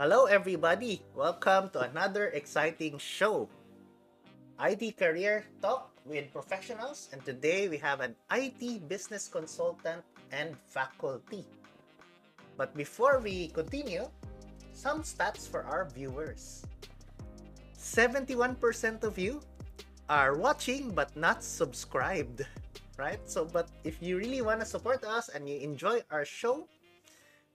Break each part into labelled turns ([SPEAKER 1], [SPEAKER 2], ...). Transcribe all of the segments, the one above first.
[SPEAKER 1] Hello, everybody. Welcome to another exciting show. IT Career Talk with Professionals, and today we have an IT business consultant and faculty. But before we continue, some stats for our viewers 71% of you are watching but not subscribed, right? So, but if you really want to support us and you enjoy our show,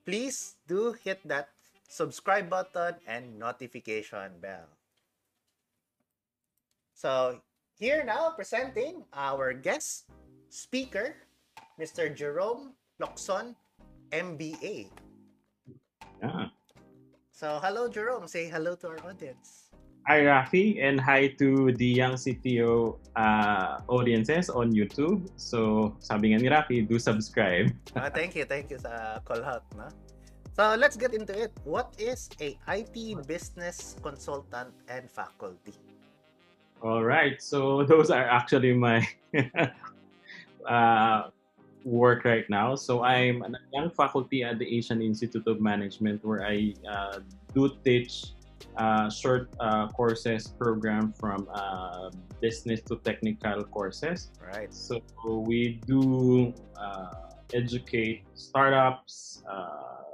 [SPEAKER 1] please do hit that subscribe button and notification bell. So, here now presenting our guest speaker, Mr. Jerome Locson, MBA.
[SPEAKER 2] Yeah.
[SPEAKER 1] So, hello, Jerome. Say hello to our audience.
[SPEAKER 2] Hi, Rafi, and hi to the Young CTO uh, audiences on YouTube. So, sabi nga ni Rafi, do subscribe.
[SPEAKER 1] Ah, thank you, thank you sa call out. No? So, let's get into it. What is a IT business consultant and faculty?
[SPEAKER 2] All right. So, those are actually my uh, work right now. So, I'm a young faculty at the Asian Institute of Management where I uh, do teach uh, short uh, courses program from uh, business to technical courses.
[SPEAKER 1] Right.
[SPEAKER 2] So we do uh, educate startups, uh,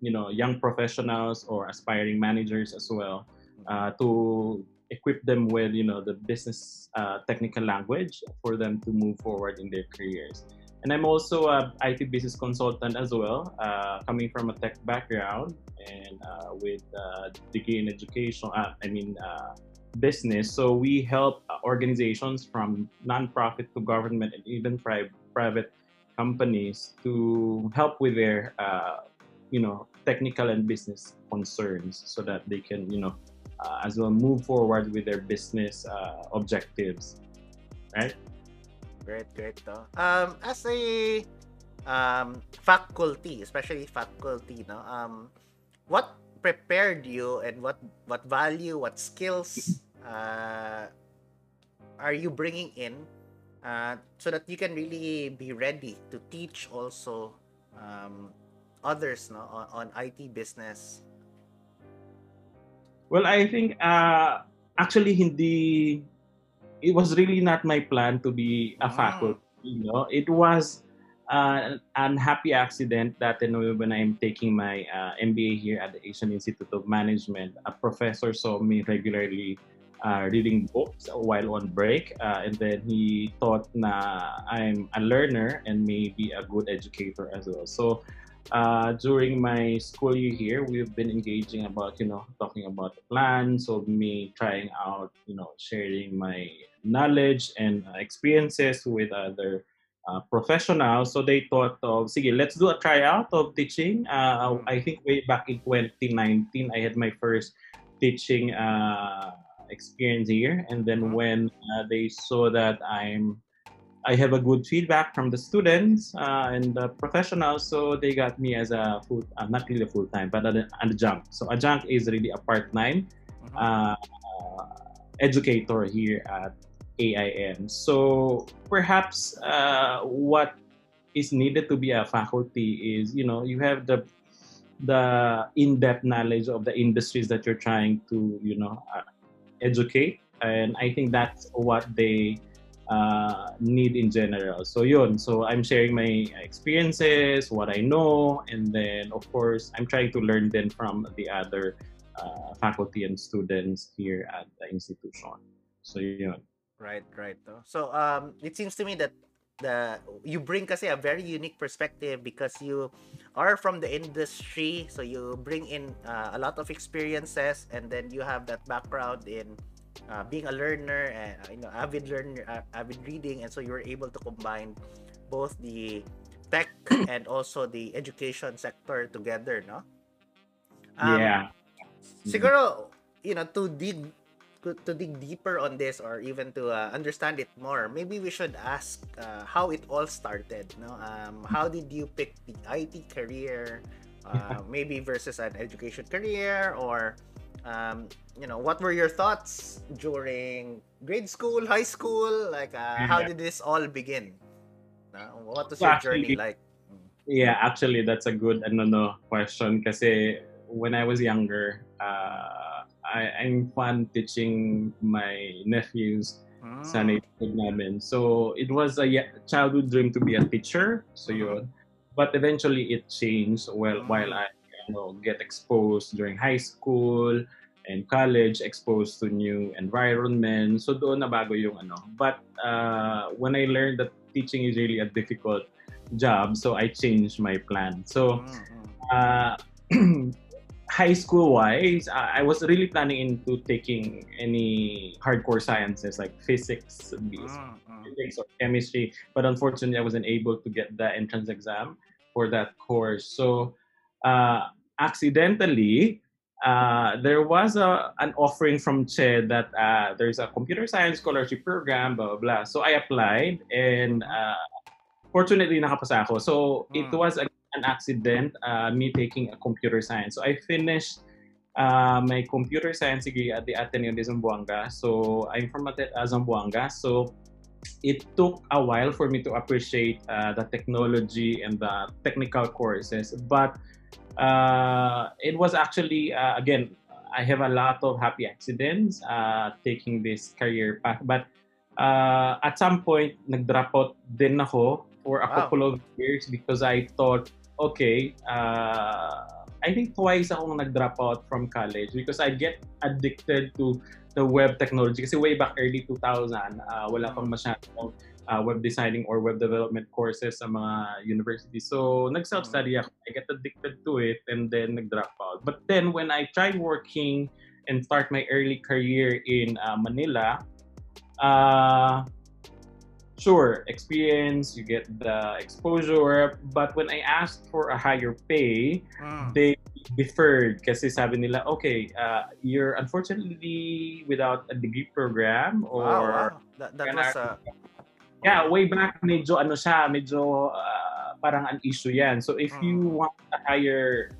[SPEAKER 2] you know, young professionals or aspiring managers as well uh, to equip them with you know the business uh, technical language for them to move forward in their careers. And I'm also a IT business consultant as well, uh, coming from a tech background and uh, with uh, degree in education. Uh, I mean uh, business. So we help organizations from nonprofit to government and even pri- private companies to help with their uh, you know technical and business concerns so that they can you know uh, as well move forward with their business uh, objectives right
[SPEAKER 1] Great, great. No? Um, as a um, faculty, especially faculty, no, um, what prepared you and what what value, what skills uh, are you bringing in uh, so that you can really be ready to teach also um, others no, on, on IT business?
[SPEAKER 2] well i think uh, actually hindi it was really not my plan to be a
[SPEAKER 1] Mm.
[SPEAKER 2] faculty you know it was uh, an happy accident that you know, when i'm taking my uh, mba here at the asian institute of management a professor saw me regularly uh, reading books while on break uh, and then he thought na i'm a learner and maybe a good educator as well so uh, during my school year here, we've been engaging about, you know, talking about the plans of me trying out, you know, sharing my knowledge and experiences with other uh, professionals. So they thought of, sige, let's do a tryout of teaching. Uh, I think way back in 2019, I had my first teaching uh, experience here. And then
[SPEAKER 1] Mhm.
[SPEAKER 2] when uh, they saw that I'm I have a good feedback from the students uh, and the professionals, so they got me as a full, uh, not really a full time, but an adjunct. So adjunct is really a part time
[SPEAKER 1] Mhm.
[SPEAKER 2] uh, educator here at AIM. So perhaps uh, what is needed to be a faculty is you know you have the the in-depth knowledge of the industries that you're trying to you know uh, educate, and I think that's what they uh, need in general. So yun, so I'm sharing my experiences, what I know, and then of course I'm trying to learn then from the other uh, faculty and students here at the institution. So yun.
[SPEAKER 1] Right, right. So um, it seems to me that the you bring kasi a very unique perspective because you are from the industry, so you bring in uh, a lot of experiences, and then you have that background in uh, being a learner and uh, you know avid learner, uh, avid reading, and so you're able to combine both the tech and also the education sector together, no? Um,
[SPEAKER 2] yeah.
[SPEAKER 1] siguro you know to dig to dig deeper on this or even to uh, understand it more maybe we should ask uh, how it all started no um, how did you pick the IT career uh, maybe versus an education career or um, you know what were your thoughts during grade school high school like uh, how did this all begin Uh, what was
[SPEAKER 2] Well,
[SPEAKER 1] your journey
[SPEAKER 2] actually,
[SPEAKER 1] like
[SPEAKER 2] Yeah, actually, that's a good ano, no, question because when I was younger, uh, I, I'm fun teaching my nephews
[SPEAKER 1] Mm.
[SPEAKER 2] sa namin. So, it was a childhood dream to be a teacher. So, yun. But eventually, it changed while,
[SPEAKER 1] Mm.
[SPEAKER 2] while I you know, get exposed during high school and college, exposed to new environment. So, doon na bago yung ano. But uh, when I learned that teaching is really a difficult job, so I changed my plan. So,
[SPEAKER 1] Mm, mm.
[SPEAKER 2] uh, high school wise, I I was really planning into taking any hardcore sciences like physics,
[SPEAKER 1] Mm, mm.
[SPEAKER 2] physics or chemistry, but unfortunately, I wasn't able to get the entrance exam for that course. So, uh, accidentally, uh, there was a an offering from CHED that uh, there's a computer science scholarship program, blah blah blah. So I applied, and uh, fortunately, nakapasa ako. So it
[SPEAKER 1] Mm.
[SPEAKER 2] was a, an accident, uh, me taking a computer science. So I finished uh, my computer science degree at the Ateneo de Zamboanga. So I'm from uh, Zamboanga. So it took a while for me to appreciate uh, the technology and the technical courses, but uh, it was actually uh, again I have a lot of happy accidents uh, taking this career path, but uh, at some point nag-drop out din ako for a
[SPEAKER 1] Wow.
[SPEAKER 2] couple of years because I thought okay uh, I think twice akong nag-drop out from college because I get addicted to the web technology kasi way back early 2000 uh, wala pang masyadong uh, web designing or web development courses sa mga university. So, nag-self-study ako. I get addicted to it and then nag-drop out. But then, when I tried working and start my early career in uh, Manila, uh, sure, experience, you get the exposure. But when I asked for a higher pay,
[SPEAKER 1] Mm.
[SPEAKER 2] they deferred kasi sabi nila, okay, uh, you're unfortunately without a degree program or
[SPEAKER 1] Wow, wow. That, that was uh,
[SPEAKER 2] yeah, way back medyo ano siya, medyo uh, parang an issue yan. So if you
[SPEAKER 1] Mm.
[SPEAKER 2] want a higher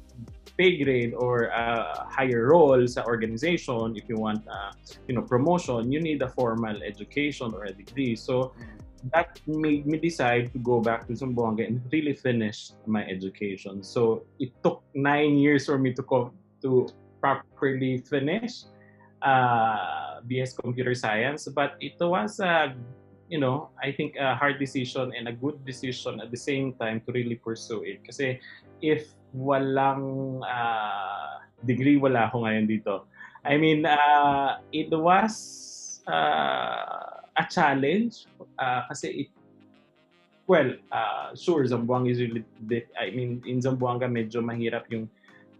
[SPEAKER 2] pay grade or a higher role sa organization, if you want uh, you know promotion, you need a formal education or a degree. So
[SPEAKER 1] mm.
[SPEAKER 2] that made me decide to go back to Zamboanga and really finish my education. So it took nine years for me to co- to properly finish uh, BS Computer Science, but it was a you know I think a hard decision and a good decision at the same time to really pursue it. Kasi if walang uh, degree, wala ako ngayon dito. I mean, uh, it was uh, a challenge uh, kasi it well, uh, sure, Zamboanga is really, I mean, in Zamboanga, medyo mahirap yung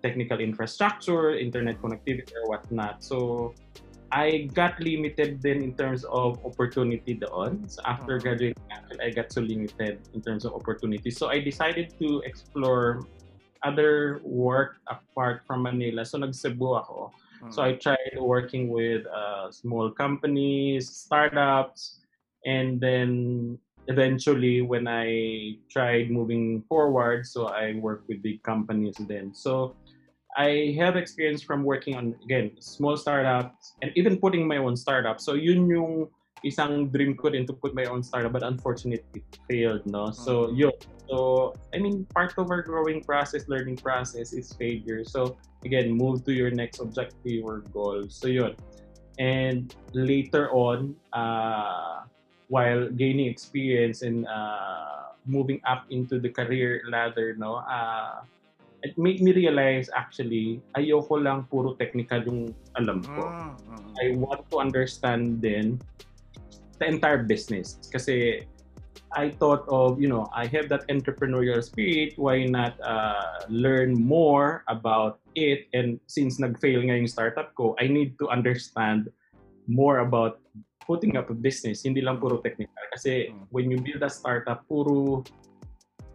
[SPEAKER 2] technical infrastructure, internet connectivity, or whatnot. So, I got limited then in terms of opportunity doon. So after
[SPEAKER 1] Mhm.
[SPEAKER 2] graduating, actually, I got so limited in terms of opportunity. So, I decided to explore other work apart from Manila. So, nag-Cebu ako.
[SPEAKER 1] Mm.
[SPEAKER 2] So I tried working with uh, small companies, startups, and then eventually when I tried moving forward, so I worked with big companies then. So I have experience from working on again small startups and even putting my own startup. So yun yung isang dream ko din to put my own startup, but unfortunately it failed. No, so
[SPEAKER 1] Mhm.
[SPEAKER 2] yun. So I mean, part of our growing process, learning process is failure. So again, move to your next objective or goal. So yun. And later on, uh, while gaining experience and uh, moving up into the career ladder, no, uh, it made me realize actually, ayoko lang puro technical yung alam ko.
[SPEAKER 1] Mm, mm.
[SPEAKER 2] I want to understand then the entire business. Kasi I thought of, you know, I have that entrepreneurial spirit, why not uh, learn more about it? And since nag-fail nga yung startup ko, I need to understand more about putting up a business, hindi lang puro technical. Kasi
[SPEAKER 1] Mm.
[SPEAKER 2] when you build a startup, puro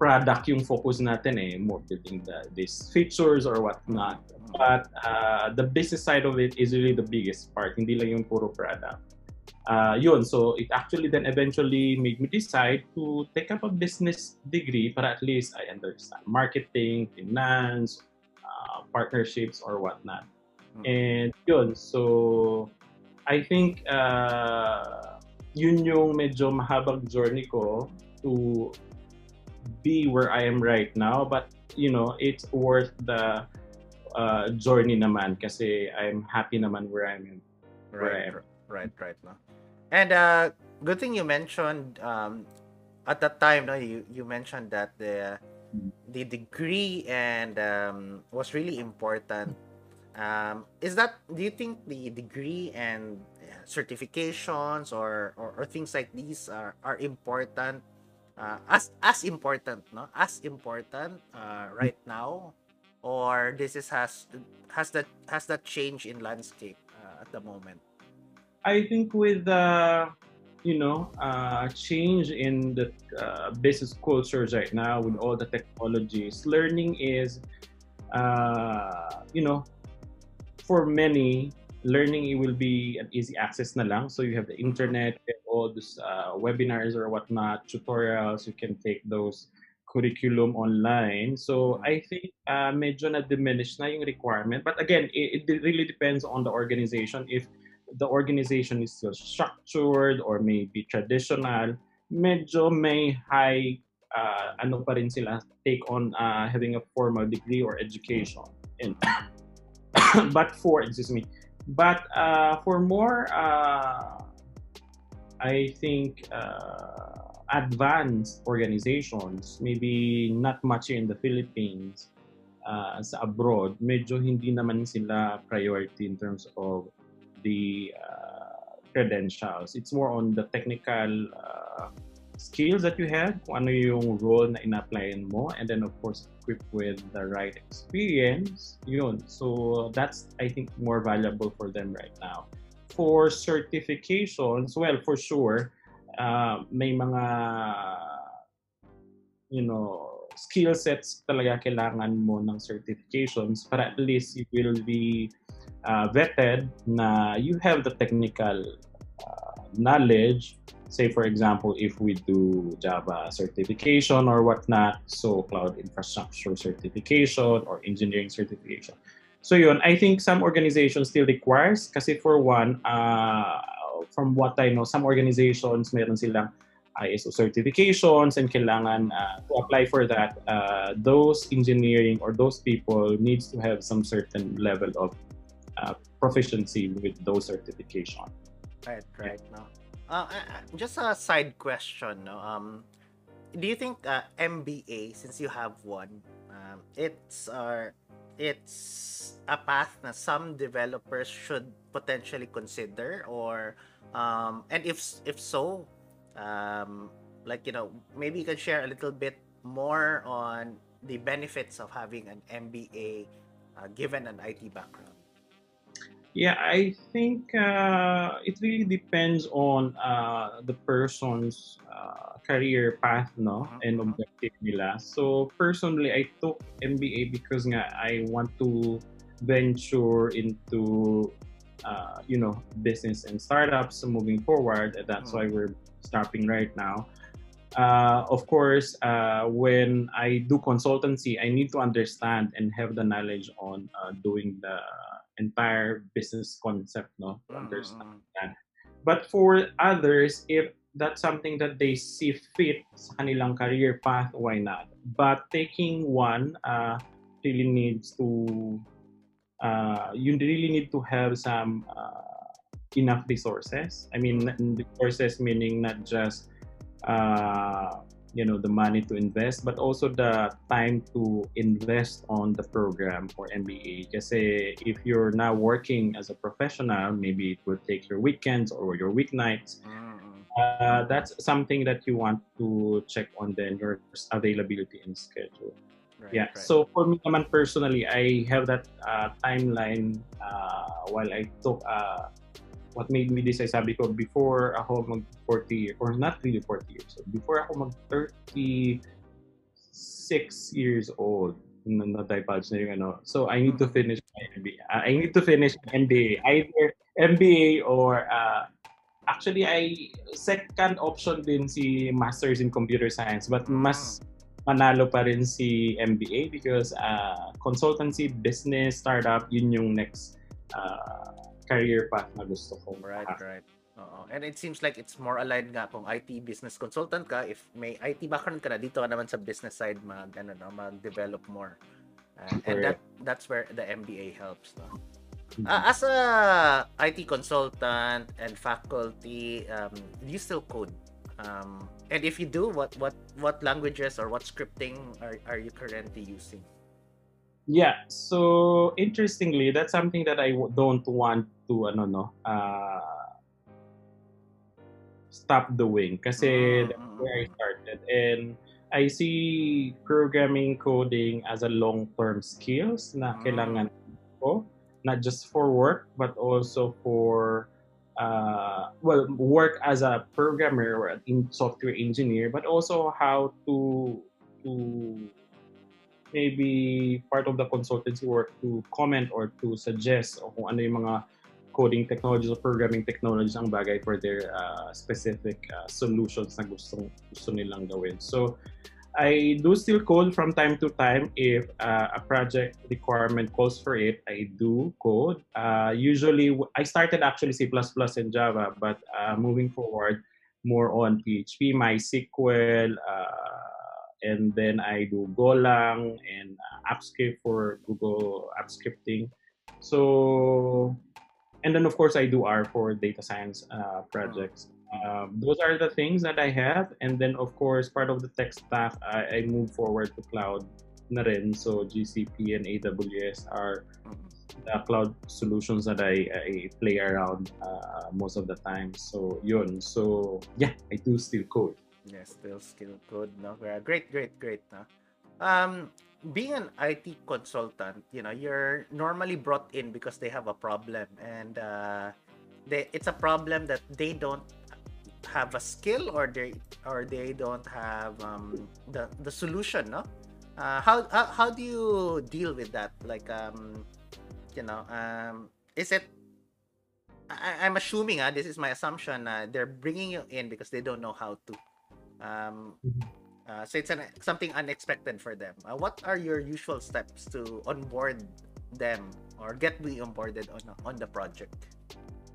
[SPEAKER 2] product yung focus natin eh, more building the, these features or whatnot. But uh, the business side of it is really the biggest part, hindi lang yung puro product. Uh, yun, so it actually then eventually made me decide to take up a business degree para at least I understand marketing, finance, uh, partnerships, or whatnot.
[SPEAKER 1] Mm.
[SPEAKER 2] And yun, so I think uh, yun yung medyo mahabang journey ko to be where I am right now. But you know, it's worth the uh, journey naman kasi I'm happy naman where I'm in. Where I
[SPEAKER 1] Right,
[SPEAKER 2] am.
[SPEAKER 1] right, right. No? And uh, good thing you mentioned um, at that time. No, you you mentioned that the
[SPEAKER 2] Mm.
[SPEAKER 1] the degree and um, was really important. Um, is that do you think the degree and uh, certifications or, or or things like these are are important uh, as as important no? As important uh, right now or this is has has that has that change in landscape uh, at the moment?
[SPEAKER 2] I think with the you know uh, change in the uh, business cultures right now with all the technologies, learning is uh, you know for many learning it will be an easy access na lang. So you have the internet, all these uh, webinars or whatnot, tutorials. You can take those curriculum online. So I think uh, medyo na diminish na yung requirement. But again, it, it really depends on the organization. If the organization is still structured or maybe traditional, medyo may high uh, ano pa rin sila take on uh, having a formal degree or education. And but for excuse me, but uh, for more, uh, I think uh, advanced organizations, maybe not much in the Philippines, uh, sa abroad, medyo hindi naman sila priority in terms of the uh, credentials. It's more on the technical uh, skills that you have, ano yung role na ina-applyan mo, and then of course equipped with the right experience, yun. So that's I think more valuable for them right now. For certifications, well, for sure, uh, may mga you know skill sets talaga kailangan mo ng certifications para at least you will be uh, vetted na you have the technical uh, knowledge. Say for example if we do java certification or whatnot so cloud infrastructure certification or engineering certification. So yun i think some organizations still requires kasi for one uh, from what i know some organizations meron silang ISO certifications and kailangan uh, to apply for that uh, those engineering or those people needs to have some certain level of uh, proficiency with those certification
[SPEAKER 1] Right, right. No. Uh, just a side question. No. Um, do you think uh, MBA, since you have one, um, it's uh, it's a path na some developers should potentially consider, or um, and if if so, um, like you know, maybe you can share a little bit more on the benefits of having an MBA uh, given an IT background.
[SPEAKER 2] Yeah, I think uh, it really depends on uh, the person's uh, career path, no,
[SPEAKER 1] Mhm,
[SPEAKER 2] and objective nila. So personally, I took MBA because nga I want to venture into, uh, you know, business and startups moving forward, and that's
[SPEAKER 1] Mm.
[SPEAKER 2] why we're stopping right now. Uh, of course, uh, when I do consultancy, I need to understand and have the knowledge on uh, doing the entire business concept, no, to understand.
[SPEAKER 1] Mm, mm,
[SPEAKER 2] But for others, if that's something that they see fit sa kanilang career path, why not? But taking one uh, really needs to, uh, you really need to have some uh, enough resources. I mean, resources meaning not just, uh, you know, the money to invest, but also the time to invest on the program for MBA. Kasi if you're now working as a professional, maybe it will take your weekends or your weeknights. Uh, that's something that you want to check on then your availability and schedule.
[SPEAKER 1] Right,
[SPEAKER 2] Yeah.
[SPEAKER 1] right.
[SPEAKER 2] So for me naman personally, I have that uh, timeline uh, while I took uh, what made me decide, sabi ko, before ako mag 40 or not really 40 years old, before ako mag 36 years old, na na-divulge na yung ano. So I need to finish my MBA. Uh, I need to finish my MBA. Either MBA or uh, actually I second option din si Masters in Computer Science but mas manalo pa rin si MBA because uh, consultancy, business, startup, yun yung next uh, career path na gusto ko.
[SPEAKER 1] Right, right. Oo. And it seems like it's more aligned nga kung IT business consultant ka, if may IT background ka na, dito ka naman sa business side mag, ano, no, mag-develop more. Uh, and that that's where the MBA helps. No?
[SPEAKER 2] Mhm.
[SPEAKER 1] Uh, as a IT consultant and faculty, um, do you still code? Um, and if you do, what what what languages or what scripting are, are you currently using?
[SPEAKER 2] Yeah, so interestingly, that's something that I don't want to ano no, uh, stop doing kasi
[SPEAKER 1] Mm,
[SPEAKER 2] that's
[SPEAKER 1] mm,
[SPEAKER 2] where I
[SPEAKER 1] mm.
[SPEAKER 2] started. And I see programming coding as a long-term skills na kailangan ko. Not just for work but also for uh, well work as a programmer or in software engineer but also how to to maybe part of the consultancy work to comment or to suggest o kung ano yung mga coding technologies or programming technologies ang bagay for their uh, specific uh, solutions na gusto, gusto nilang gawin. So, I do still code from time to time if uh, a project requirement calls for it. I do code. Uh, usually, I started actually C++ and Java, but uh, moving forward, more on PHP, MySQL, and then I do Golang and AppScript for Google App Scripting. So, and then of course I do R for data science uh, projects. Um, those are the things that I have, and then of course part of the tech stack I, I move forward to cloud na rin. So GCP and AWS are
[SPEAKER 1] Mhm.
[SPEAKER 2] the cloud solutions that I, I play around uh, most of the time. So yun. So yeah, I do still code.
[SPEAKER 1] Yes, still skill code. No, great, great, great. No? Um, being an IT consultant, you know, you're normally brought in because they have a problem, and uh, they it's a problem that they don't have a skill or they or they don't have um, the the solution. No, uh, how, how how do you deal with that? Like um, you know, um, is it I, I'm assuming, ah, this is my assumption, uh, they're bringing you in because they don't know how to. Um,
[SPEAKER 2] Mhm.
[SPEAKER 1] Uh, so it's an, something unexpected for them. Uh, what are your usual steps to onboard them or get me onboarded on on the project?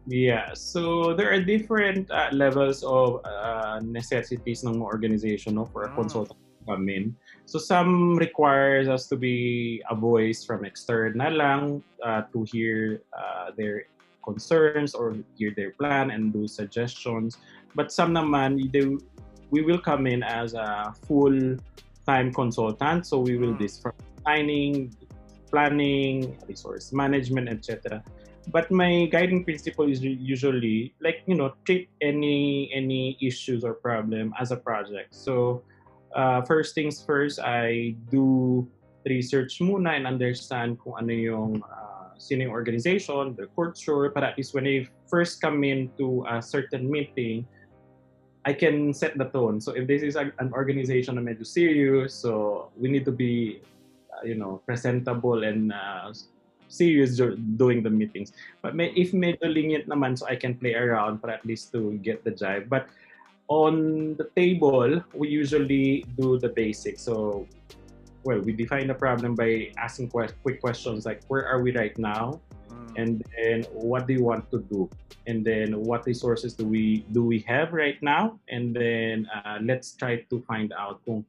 [SPEAKER 2] Yeah, so there are different uh, levels of uh, necessities ng organization no, for a
[SPEAKER 1] Mm.
[SPEAKER 2] consultant to come in. So some requires us to be a voice from external lang uh, to hear uh, their concerns or hear their plan and do suggestions. But some naman, they, we will come in as a full-time consultant. So we will
[SPEAKER 1] Mm.
[SPEAKER 2] this from designing, planning, resource management, etc but my guiding principle is usually like you know treat any any issues or problem as a project so uh, first things first i do research muna and understand kung ano yung uh, sino yung organization the culture para at least when i first come into a certain meeting I can set the tone. So if this is a, an organization na medyo serious, so we need to be, uh, you know, presentable and uh, serious doing the meetings. But may, if medyo lenient naman, so I can play around for at least to get the jive. But on the table, we usually do the basics. So, well, we define the problem by asking quick questions like, where are we right now?
[SPEAKER 1] Mm.
[SPEAKER 2] and then what do you want to do. And then what resources do we do we have right now? And then uh, let's try to find out kung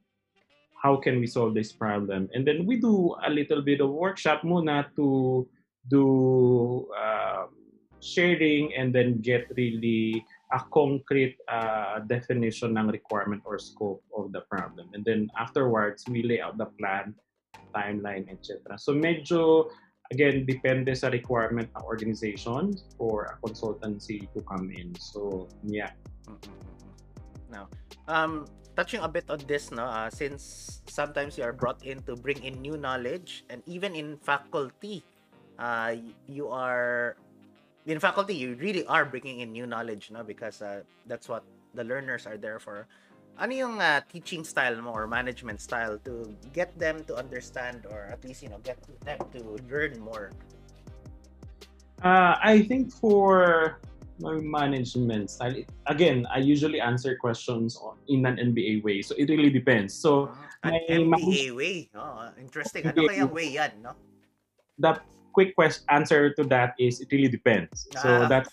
[SPEAKER 2] how can we solve this problem. And then we do a little bit of workshop muna to do uh, sharing and then get really a concrete uh, definition ng requirement or scope of the problem. And then afterwards we lay out the plan timeline etc so medyo again, depende sa requirement ng organization for a consultancy to come in. So, yeah.
[SPEAKER 1] Now, um, touching a bit on this, no, uh, since sometimes you are brought in to bring in new knowledge, and even in faculty, uh, you are in faculty, you really are bringing in new knowledge, no, because uh, that's what the learners are there for. Ano yung uh, teaching style mo or management style to get them to understand or at least you know get them to learn more?
[SPEAKER 2] Uh, I think for my management style, again, I usually answer questions on- in an MBA way. So, it really depends. So,
[SPEAKER 1] An
[SPEAKER 2] may
[SPEAKER 1] MBA way. Oh, interesting. Ano kayang way yan, no?
[SPEAKER 2] the quick quest answer to that is it really depends. So,
[SPEAKER 1] Ah,
[SPEAKER 2] that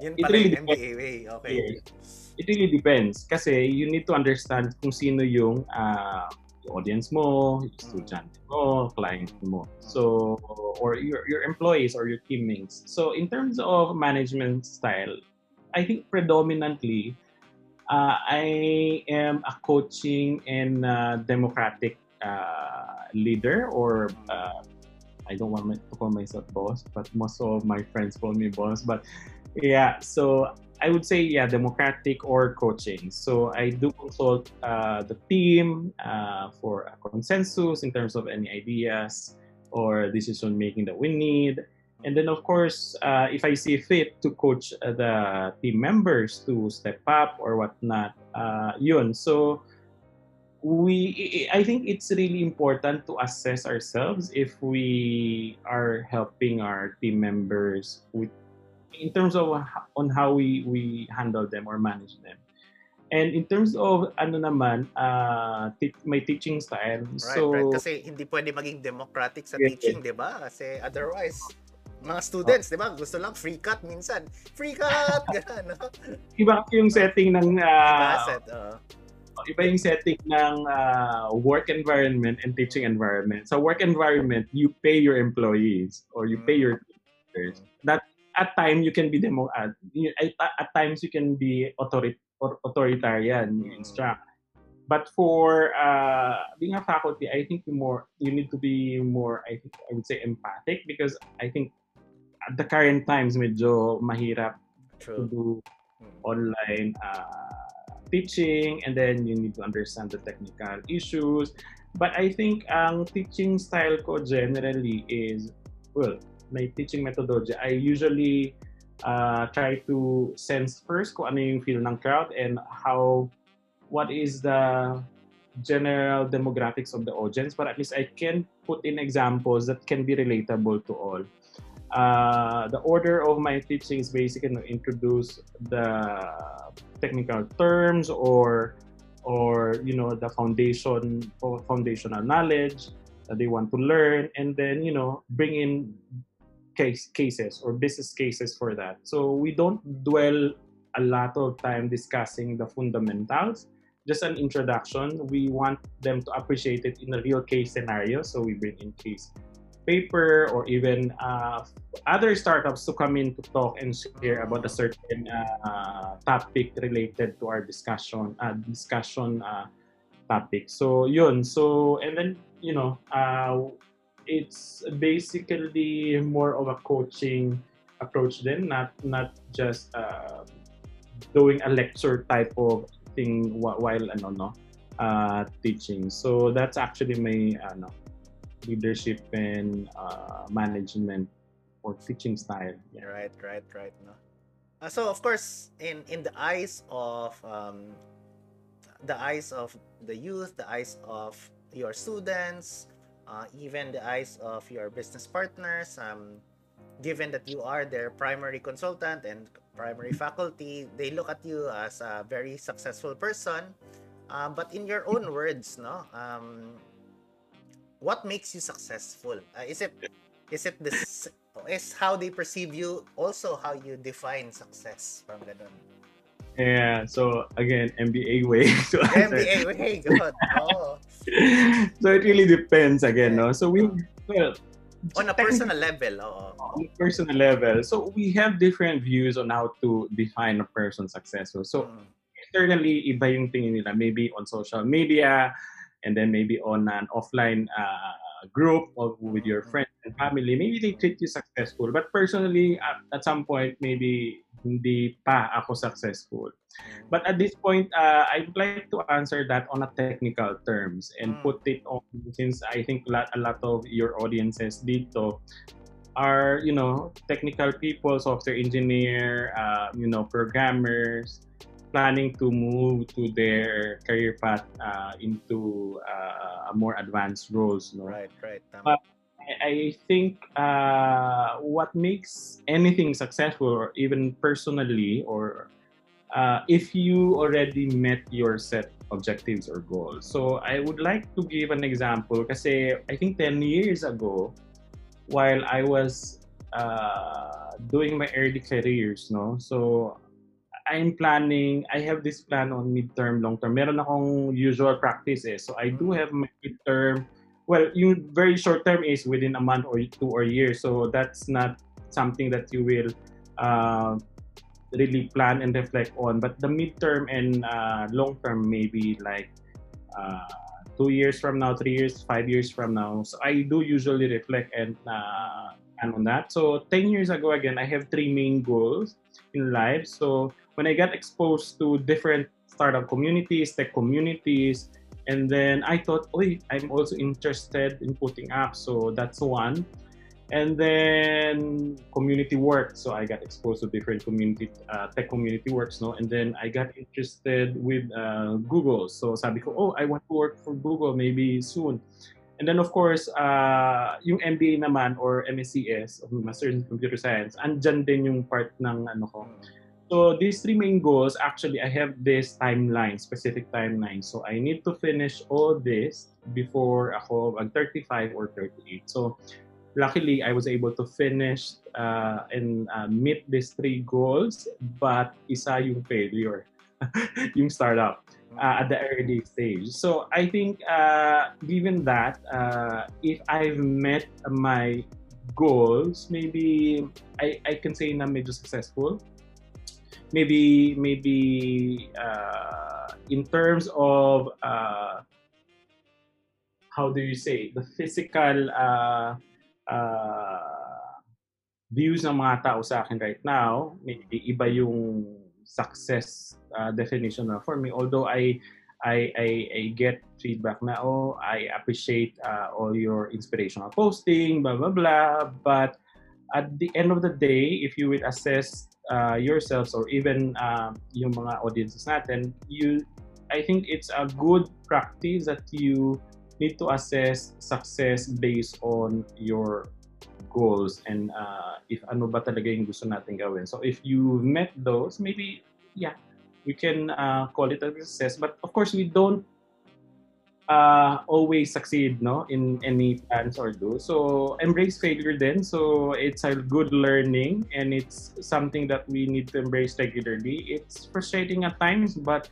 [SPEAKER 1] Yun
[SPEAKER 2] It really
[SPEAKER 1] yung MBA way. Okay.
[SPEAKER 2] Yes. It really depends kasi you need to understand kung sino yung uh, audience mo, yung estudyante mo, client mo. So, or your, your employees or your teammates. So, in terms of management style, I think predominantly, uh, I am a coaching and uh, democratic uh, leader or uh, I don't want to call myself boss, but most of my friends call me boss. But yeah, so I would say yeah, democratic or coaching. So I do consult uh, the team uh, for a consensus in terms of any ideas or decision making that we need. And then of course, uh, if I see fit to coach the team members to step up or whatnot, uh, yun. So we I think it's really important to assess ourselves if we are helping our team members with in terms of on how we we handle them or manage them. And in terms of ano naman, uh, t- my teaching style.
[SPEAKER 1] Right,
[SPEAKER 2] so
[SPEAKER 1] right. Kasi hindi pwede maging democratic sa
[SPEAKER 2] Yeah,
[SPEAKER 1] teaching, 'di ba? Kasi otherwise mga students, 'di ba? Gusto lang free cut minsan. Free cut, ganun, no?
[SPEAKER 2] iba yung setting ng uh,
[SPEAKER 1] Asset, oo.
[SPEAKER 2] iba yung setting ng uh, work environment and teaching environment. Sa work environment, you pay your employees or you pay your teachers. That at times you can be demo at, times you can be authori- or authoritarian you instruct. But for uh, being a faculty, I think you more you need to be more I think I would say empathic because I think at the current times medyo mahirap to do
[SPEAKER 1] Mm.
[SPEAKER 2] online uh, teaching and then you need to understand the technical issues but i think ang teaching style ko generally is well my teaching methodology i usually uh, try to sense first kung ano yung feel ng crowd and how what is the general demographics of the audience but at least i can put in examples that can be relatable to all. Uh, the order of my teaching is basically to introduce the technical terms or or you know the foundation or foundational knowledge that they want to learn and then you know bring in case cases or business cases for that so we don't dwell a lot of time discussing the fundamentals just an introduction we want them to appreciate it in a real case scenario so we bring in case paper or even uh, other startups to come in to talk and share about a certain uh, topic related to our discussion uh, discussion uh, topic. So yun. So and then you know uh, it's basically more of a coaching approach then not not just uh, doing a lecture type of thing wh- while ano no uh, teaching. So that's actually my ano leadership and uh, management or teaching style. Yeah.
[SPEAKER 1] Right, right, right. No. Uh, so of course, in in the eyes of um, the eyes of the youth, the eyes of your students, uh, even the eyes of your business partners, um, given that you are their primary consultant and primary faculty, they look at you as a very successful person. Um, but in your own words, no, um, what makes you successful? Uh, is it is it this is how they perceive you also how you define success from ganun
[SPEAKER 2] Yeah. So again, MBA way to answer.
[SPEAKER 1] MBA way good oh
[SPEAKER 2] so it really depends again, no. So we well
[SPEAKER 1] on a personal level oo
[SPEAKER 2] on a personal level. So we have different views on how to define a person successful. So
[SPEAKER 1] Mm.
[SPEAKER 2] externally, iba yung tingin nila. Maybe on social media, and then maybe on an offline uh, group or with your friends and family. Maybe they treat you successful. But personally, at, at some point, maybe hindi pa ako successful. But at this point, uh, I would like to answer that on a technical terms and
[SPEAKER 1] Mm.
[SPEAKER 2] put it on since I think a lot, a lot of your audiences dito are you know technical people, software engineer, uh, you know programmers, planning to move to their career path uh, into uh, more advanced roles. No?
[SPEAKER 1] right right tama.
[SPEAKER 2] But- I- think uh, what makes anything successful, or even personally, or uh, if you already met your set objectives or goals. So I would like to give an example kasi I think 10 years ago, while I was uh, doing my early careers, no, so I'm planning, I have this plan on midterm, long term. Meron akong usual practice eh. So I do have my midterm. Well, yung very short term is within a month or two or year. So that's not something that you will uh, really plan and reflect on. But the midterm and uh, long term, maybe like uh, two years from now, three years, five years from now. So I do usually reflect and uh, and on that. So 10 years ago, again, I have three main goals in life. So when I got exposed to different startup communities, tech communities, and then I thought, oh, I'm also interested in putting apps. So that's one. And then community work. So I got exposed to different community, uh, tech community works, no? And then I got interested with uh, Google. So sabi ko, oh, I want to work for Google maybe soon. And then of course, uh, yung MBA naman or MSCS, Master in Computer Science, andyan din yung part ng ano ko. So these three main goals, actually, I have this timeline, specific timeline. So I need to finish all this before ako mag 35 or 38. So luckily, I was able to finish uh, and uh, meet these three goals, but isa yung failure, yung startup uh, at the early stage. So I think, uh, given that, uh, if I've met my goals, maybe I, I can say na medyo successful. Maybe maybe uh, in terms of uh, how do you say the physical uh, uh, views ng mga tao sa akin right now, maybe iba yung success uh, definition na for me. Although I, I, I, I get feedback na, oh, I appreciate uh, all your inspirational posting, blah, blah, blah. But at the end of the day, if you will assess uh, yourselves or even uh, yung mga audiences natin, you, I think it's a good practice that you need to assess success based on your goals and uh, if ano ba talaga yung gusto natin gawin. So if you met those, maybe, yeah, we can uh, call it a success. But of course, we don't uh, always succeed no in any plans or do. So embrace failure then. So it's a good learning and it's something that we need to embrace regularly. It's frustrating at times, but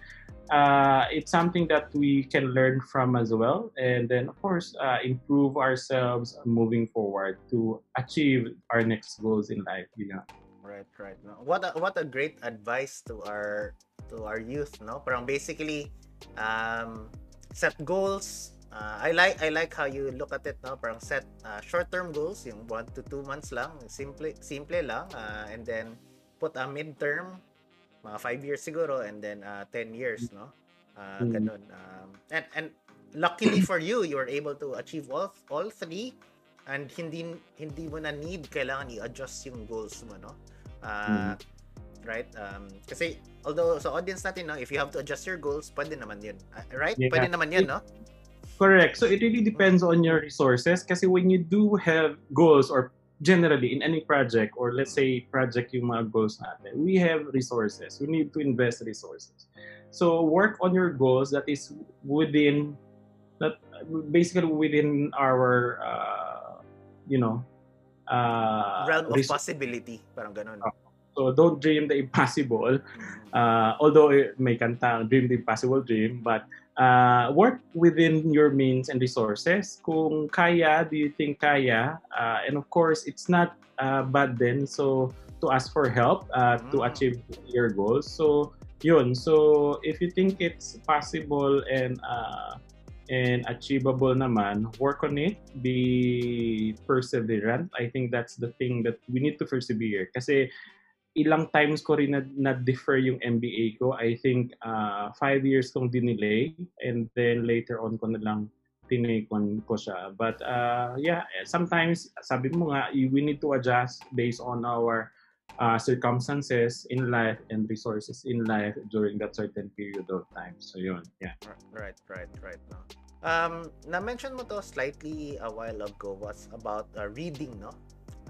[SPEAKER 2] uh, it's something that we can learn from as well. And then of course, uh, improve ourselves moving forward to achieve our next goals in life. Yeah.
[SPEAKER 1] Right, right. What a, what a great advice to our to our youth, no? Parang basically um, set goals. Uh, I like I like how you look at it, no? Parang set uh, short-term goals, yung 1 to 2 months lang, simple simple lang, uh, and then put a mid-term mga 5 years siguro and then uh, 10 years, no? Uh, ganun. Um, and and luckily for you, you were able to achieve all all three and hindi hindi mo na need kailangan i-adjust yung goals mo, no? Uh, mm. Right? Um, kasi, although sa audience natin, no, if you have to adjust your goals, pwede naman yun. Uh, right? Yeah. Pwede naman yun, no?
[SPEAKER 2] Correct. So, it really depends on your resources kasi when you do have goals or generally in any project or let's say project yung mga goals natin, we have resources. We need to invest resources. So, work on your goals that is within, that basically within our, uh, you know, uh,
[SPEAKER 1] realm of possibility. Parang ganun. Uh,
[SPEAKER 2] so don't dream the impossible. Mm-hmm. Uh, although may kanta, dream the impossible dream, but uh, work within your means and resources. Kung kaya, do you think kaya? Uh, and of course, it's not uh, bad then. So to ask for help uh, mm. to achieve your goals. So yun. So if you think it's possible and uh, and achievable naman, work on it, be perseverant. I think that's the thing that we need to persevere. Kasi ilang times ko rin na, na-defer yung MBA ko. I think uh, five years kong dinelay and then later on ko na lang tinakon ko siya. But uh, yeah, sometimes sabi mo nga, we need to adjust based on our uh, circumstances in life and resources in life during that certain period of time. So yun, yeah.
[SPEAKER 1] Right, right, right. No? Um, na-mention mo to slightly a while ago was about uh, reading, no?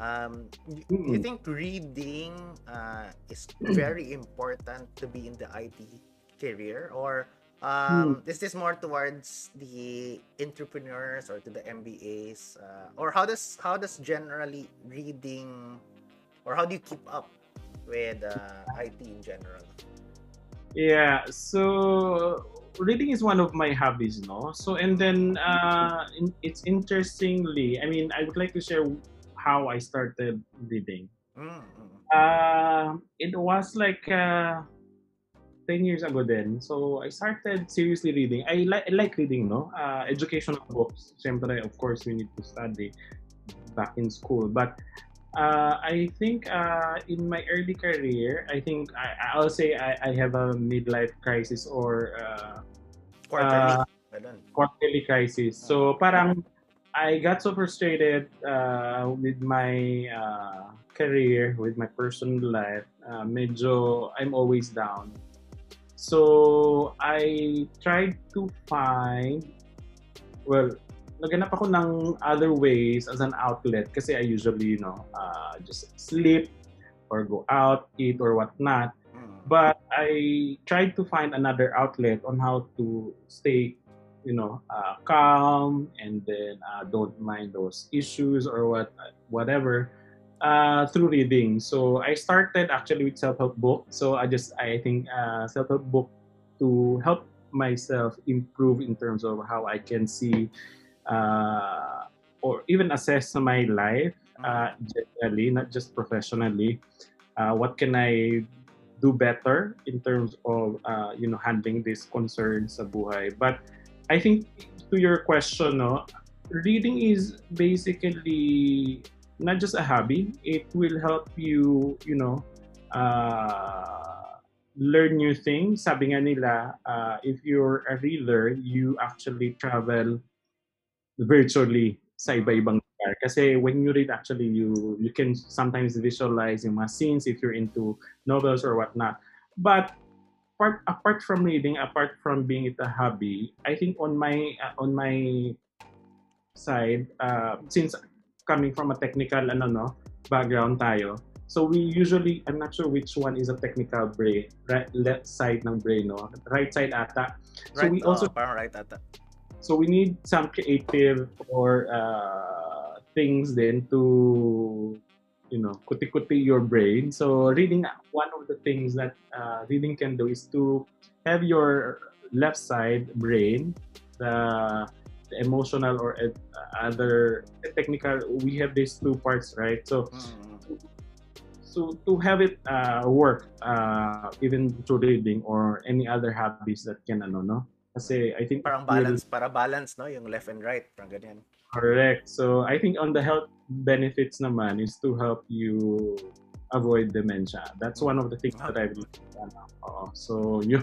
[SPEAKER 1] Um, you think reading uh, is very important to be in the IT career or um, mm. is this more towards the entrepreneurs or to the MBAs uh, or how does how does generally reading or how do you keep up with uh, IT in general?
[SPEAKER 2] Yeah, so reading is one of my hobbies, no? So and then uh, in, it's interestingly, I mean, I would like to share how I started reading.
[SPEAKER 1] Mm, mm.
[SPEAKER 2] Uh, it was like uh, 10 years ago then. So I started seriously reading. I, li- I like reading, no? Uh, educational books. Siyempre, of course, we need to study back in school. But uh, I think uh, in my early career, I think I, I'll say I, I have a midlife crisis or uh,
[SPEAKER 1] Quarterly.
[SPEAKER 2] Uh, quarterly crisis. So parang I got so frustrated uh, with my uh, career, with my personal life. Uh, medyo I'm always down. So I tried to find well, naganap ako ng other ways as an outlet kasi I usually, you know, uh, just sleep or go out, eat or whatnot.
[SPEAKER 1] Mm.
[SPEAKER 2] but I tried to find another outlet on how to stay, you know, uh, calm and then uh, don't mind those issues or what, whatever, uh, through reading. So I started actually with self-help book. So I just I think uh, self-help book to help myself improve in terms of how I can see uh, or even assess my life uh, generally, not just professionally. Uh, what can I do better in terms of uh, you know handling these concerns sa buhay? But I think to your question, no, reading is basically not just a hobby. It will help you, you know, uh, learn new things. Sabi nga nila, uh, if you're a reader, you actually travel virtually sa iba-ibang lugar. Kasi when you read, actually, you you can sometimes visualize yung mga scenes if you're into novels or whatnot. But apart apart from reading, apart from being it a hobby, I think on my uh, on my side, uh, since coming from a technical ano no background tayo, so we usually I'm not sure which one is a technical brain, right left side ng brain no, right side ata. So
[SPEAKER 1] Right,
[SPEAKER 2] we also
[SPEAKER 1] parang right ata.
[SPEAKER 2] so we need some creative or uh, things then to you know kuti-kuti your brain so reading one of the things that uh, reading can do is to have your left side brain the, the emotional or uh, other technical we have these two parts right so
[SPEAKER 1] Mm.
[SPEAKER 2] so to have it uh, work uh, even through reading or any other hobbies that can ano no kasi I think will-
[SPEAKER 1] balance, para balance, no? Yung left and right, parang ganyan.
[SPEAKER 2] Correct. So I think on the health benefits naman is to help you avoid dementia. That's one of the things that I've done. Uh, so you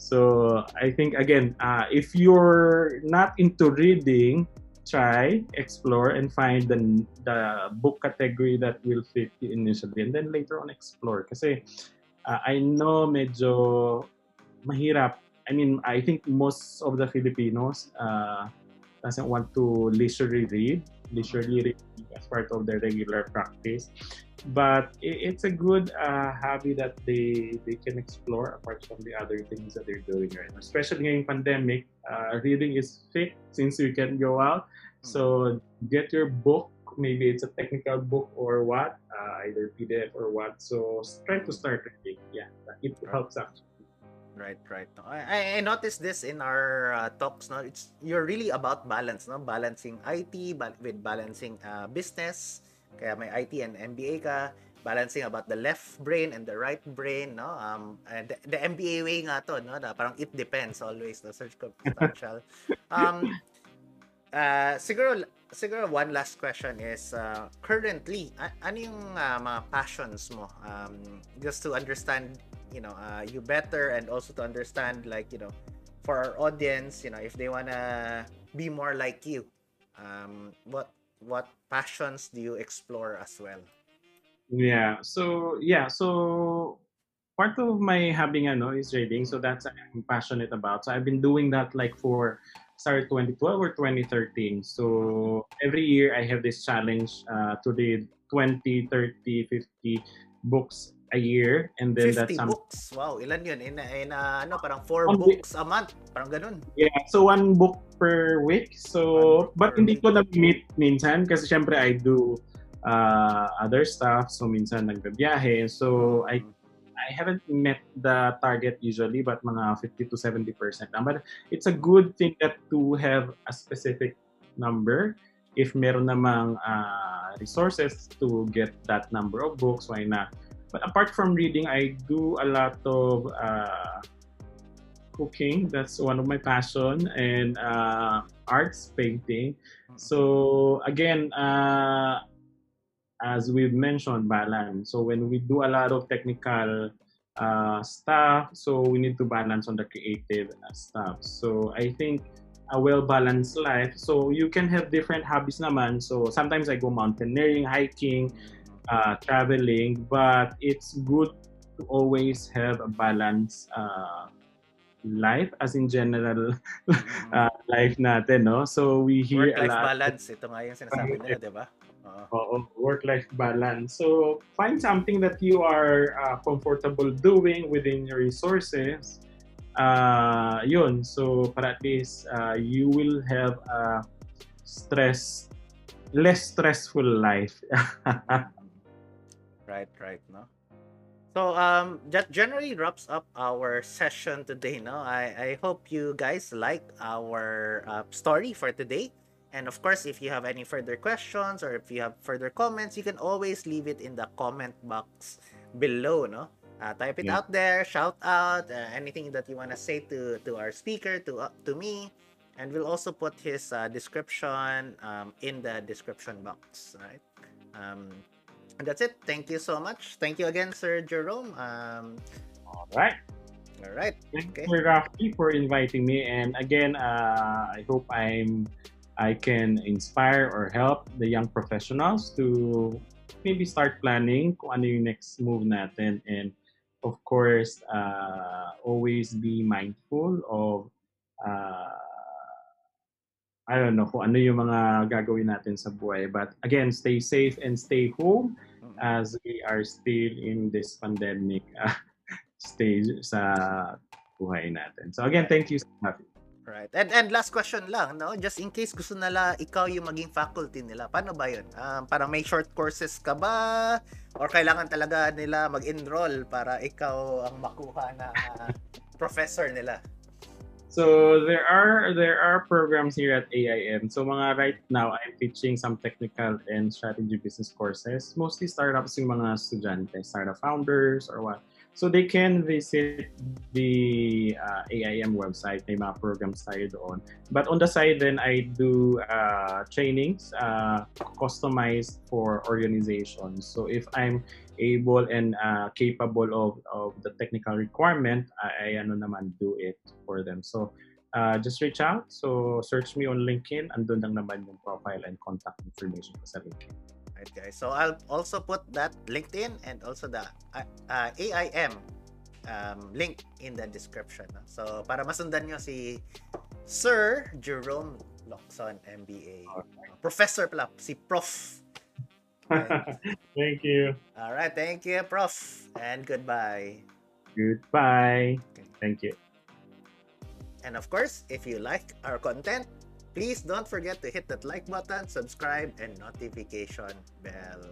[SPEAKER 2] so I think again, uh, if you're not into reading, try, explore, and find the the book category that will fit you initially, and then later on explore. Kasi uh, I know medyo mahirap. I mean, I think most of the Filipinos uh, doesn't want to leisurely read, leisurely read as part of their regular practice. But it's a good uh, hobby that they they can explore apart from the other things that they're doing right now. Especially ngayong pandemic, uh, reading is fit since you can go out. So get your book. Maybe it's a technical book or what, uh, either PDF or what. So try to start reading. Yeah, it helps actually.
[SPEAKER 1] Right, right. I, I- noticed this in our uh, talks. No, it's you're really about balance, no, balancing IT ba- with balancing uh, business. Kaya may IT and MBA ka, balancing about the left brain and the right brain, no. Um, the, the MBA way nga to, no, na parang it depends always, no, circumstantial. um, uh, siguro siguro one last question is uh, currently a- ano yung uh, mga passions mo um, just to understand you know uh, you better and also to understand like you know for our audience you know if they wanna be more like you um, what what passions do you explore as well
[SPEAKER 2] Yeah. So yeah. So part of my hobby ano is reading. So that's I'm passionate about. So I've been doing that like for started 2012 or 2013. So every year I have this challenge uh, to read 20, 30, 50 books a year, and then
[SPEAKER 1] 50
[SPEAKER 2] that's some
[SPEAKER 1] books wow ilan yun in, in uh, ano parang 4
[SPEAKER 2] One week.
[SPEAKER 1] books a month parang ganun
[SPEAKER 2] Yeah, so one book per week. So, but hindi ko na-meet minsan kasi syempre I do uh, other stuff. So, minsan nagbabiyahe. So, I I haven't met the target usually, but mga 50 to 70 percent lang. But it's a good thing that to have a specific number. If meron namang uh, resources to get that number of books, why not? But apart from reading, I do a lot of uh, cooking. That's one of my passion and uh, arts painting. So again, uh, as we've mentioned, balance. So when we do a lot of technical uh, stuff, so we need to balance on the creative stuff. So I think a well-balanced life. So you can have different hobbies naman. So sometimes I go mountaineering, hiking, uh, traveling, but it's good to always have a balanced uh, life as in general uh, life natin, no? So we hear
[SPEAKER 1] Work-life
[SPEAKER 2] a lot.
[SPEAKER 1] balance. Ito nga yung sinasabi nila, di ba?
[SPEAKER 2] Oo, work-life balance. So find something that you are uh, comfortable doing within your resources. Uh, yun. So para at least uh, you will have a stress, less stressful life.
[SPEAKER 1] Right, right, no? So, um, that generally wraps up our session today, no? I, I hope you guys like our uh, story for today. And of course, if you have any further questions or if you have further comments, you can always leave it in the comment box below, no? Uh, type it
[SPEAKER 2] Yeah.
[SPEAKER 1] out there, shout out uh, anything that you want to say to to our speaker, to uh, to me, and we'll also put his uh, description um, in the description box, right? Um, and that's it. Thank you so much. Thank you again, Sir Jerome. Um,
[SPEAKER 2] All right.
[SPEAKER 1] all right.
[SPEAKER 2] Thank
[SPEAKER 1] Okay.
[SPEAKER 2] you, Rafi, for inviting me. And again, uh, I hope I'm I can inspire or help the young professionals to maybe start planning kung ano yung next move natin. And of course, uh, always be mindful of uh, I don't know kung ano yung mga gagawin natin sa buhay. But again, stay safe and stay home
[SPEAKER 1] Mm.
[SPEAKER 2] as we are still in this pandemic uh, stage sa buhay natin. So again, thank you so much.
[SPEAKER 1] Right. And and last question lang, no? Just in case gusto nila ikaw yung maging faculty nila. Paano ba 'yun? Um, parang may short courses ka ba or kailangan talaga nila mag-enroll para ikaw ang makuha na professor nila?
[SPEAKER 2] So there are there are programs here at AIM. So mga right now I'm teaching some technical and strategy business courses. Mostly startups yung mga estudyante, startup founders or what. So they can visit the uh, AIM website. May mga programs tayo doon. But on the side then I do uh, trainings uh, customized for organizations. So if I'm able and uh, capable of, of the technical requirement, I, I ano naman do it for them. So uh, just reach out. So search me on LinkedIn. Andun lang naman yung profile and contact information ko sa LinkedIn.
[SPEAKER 1] Right, guys. So I'll also put that LinkedIn and also the uh, uh, AIM um, link in the description. no? So para masundan nyo si Sir Jerome Locson, MBA. Professor pala, si Prof.
[SPEAKER 2] Thank you.
[SPEAKER 1] All right, thank you, Prof. And goodbye.
[SPEAKER 2] Goodbye. Thank you.
[SPEAKER 1] And of course, if you like our content, please don't forget to hit that like button, subscribe, and notification bell.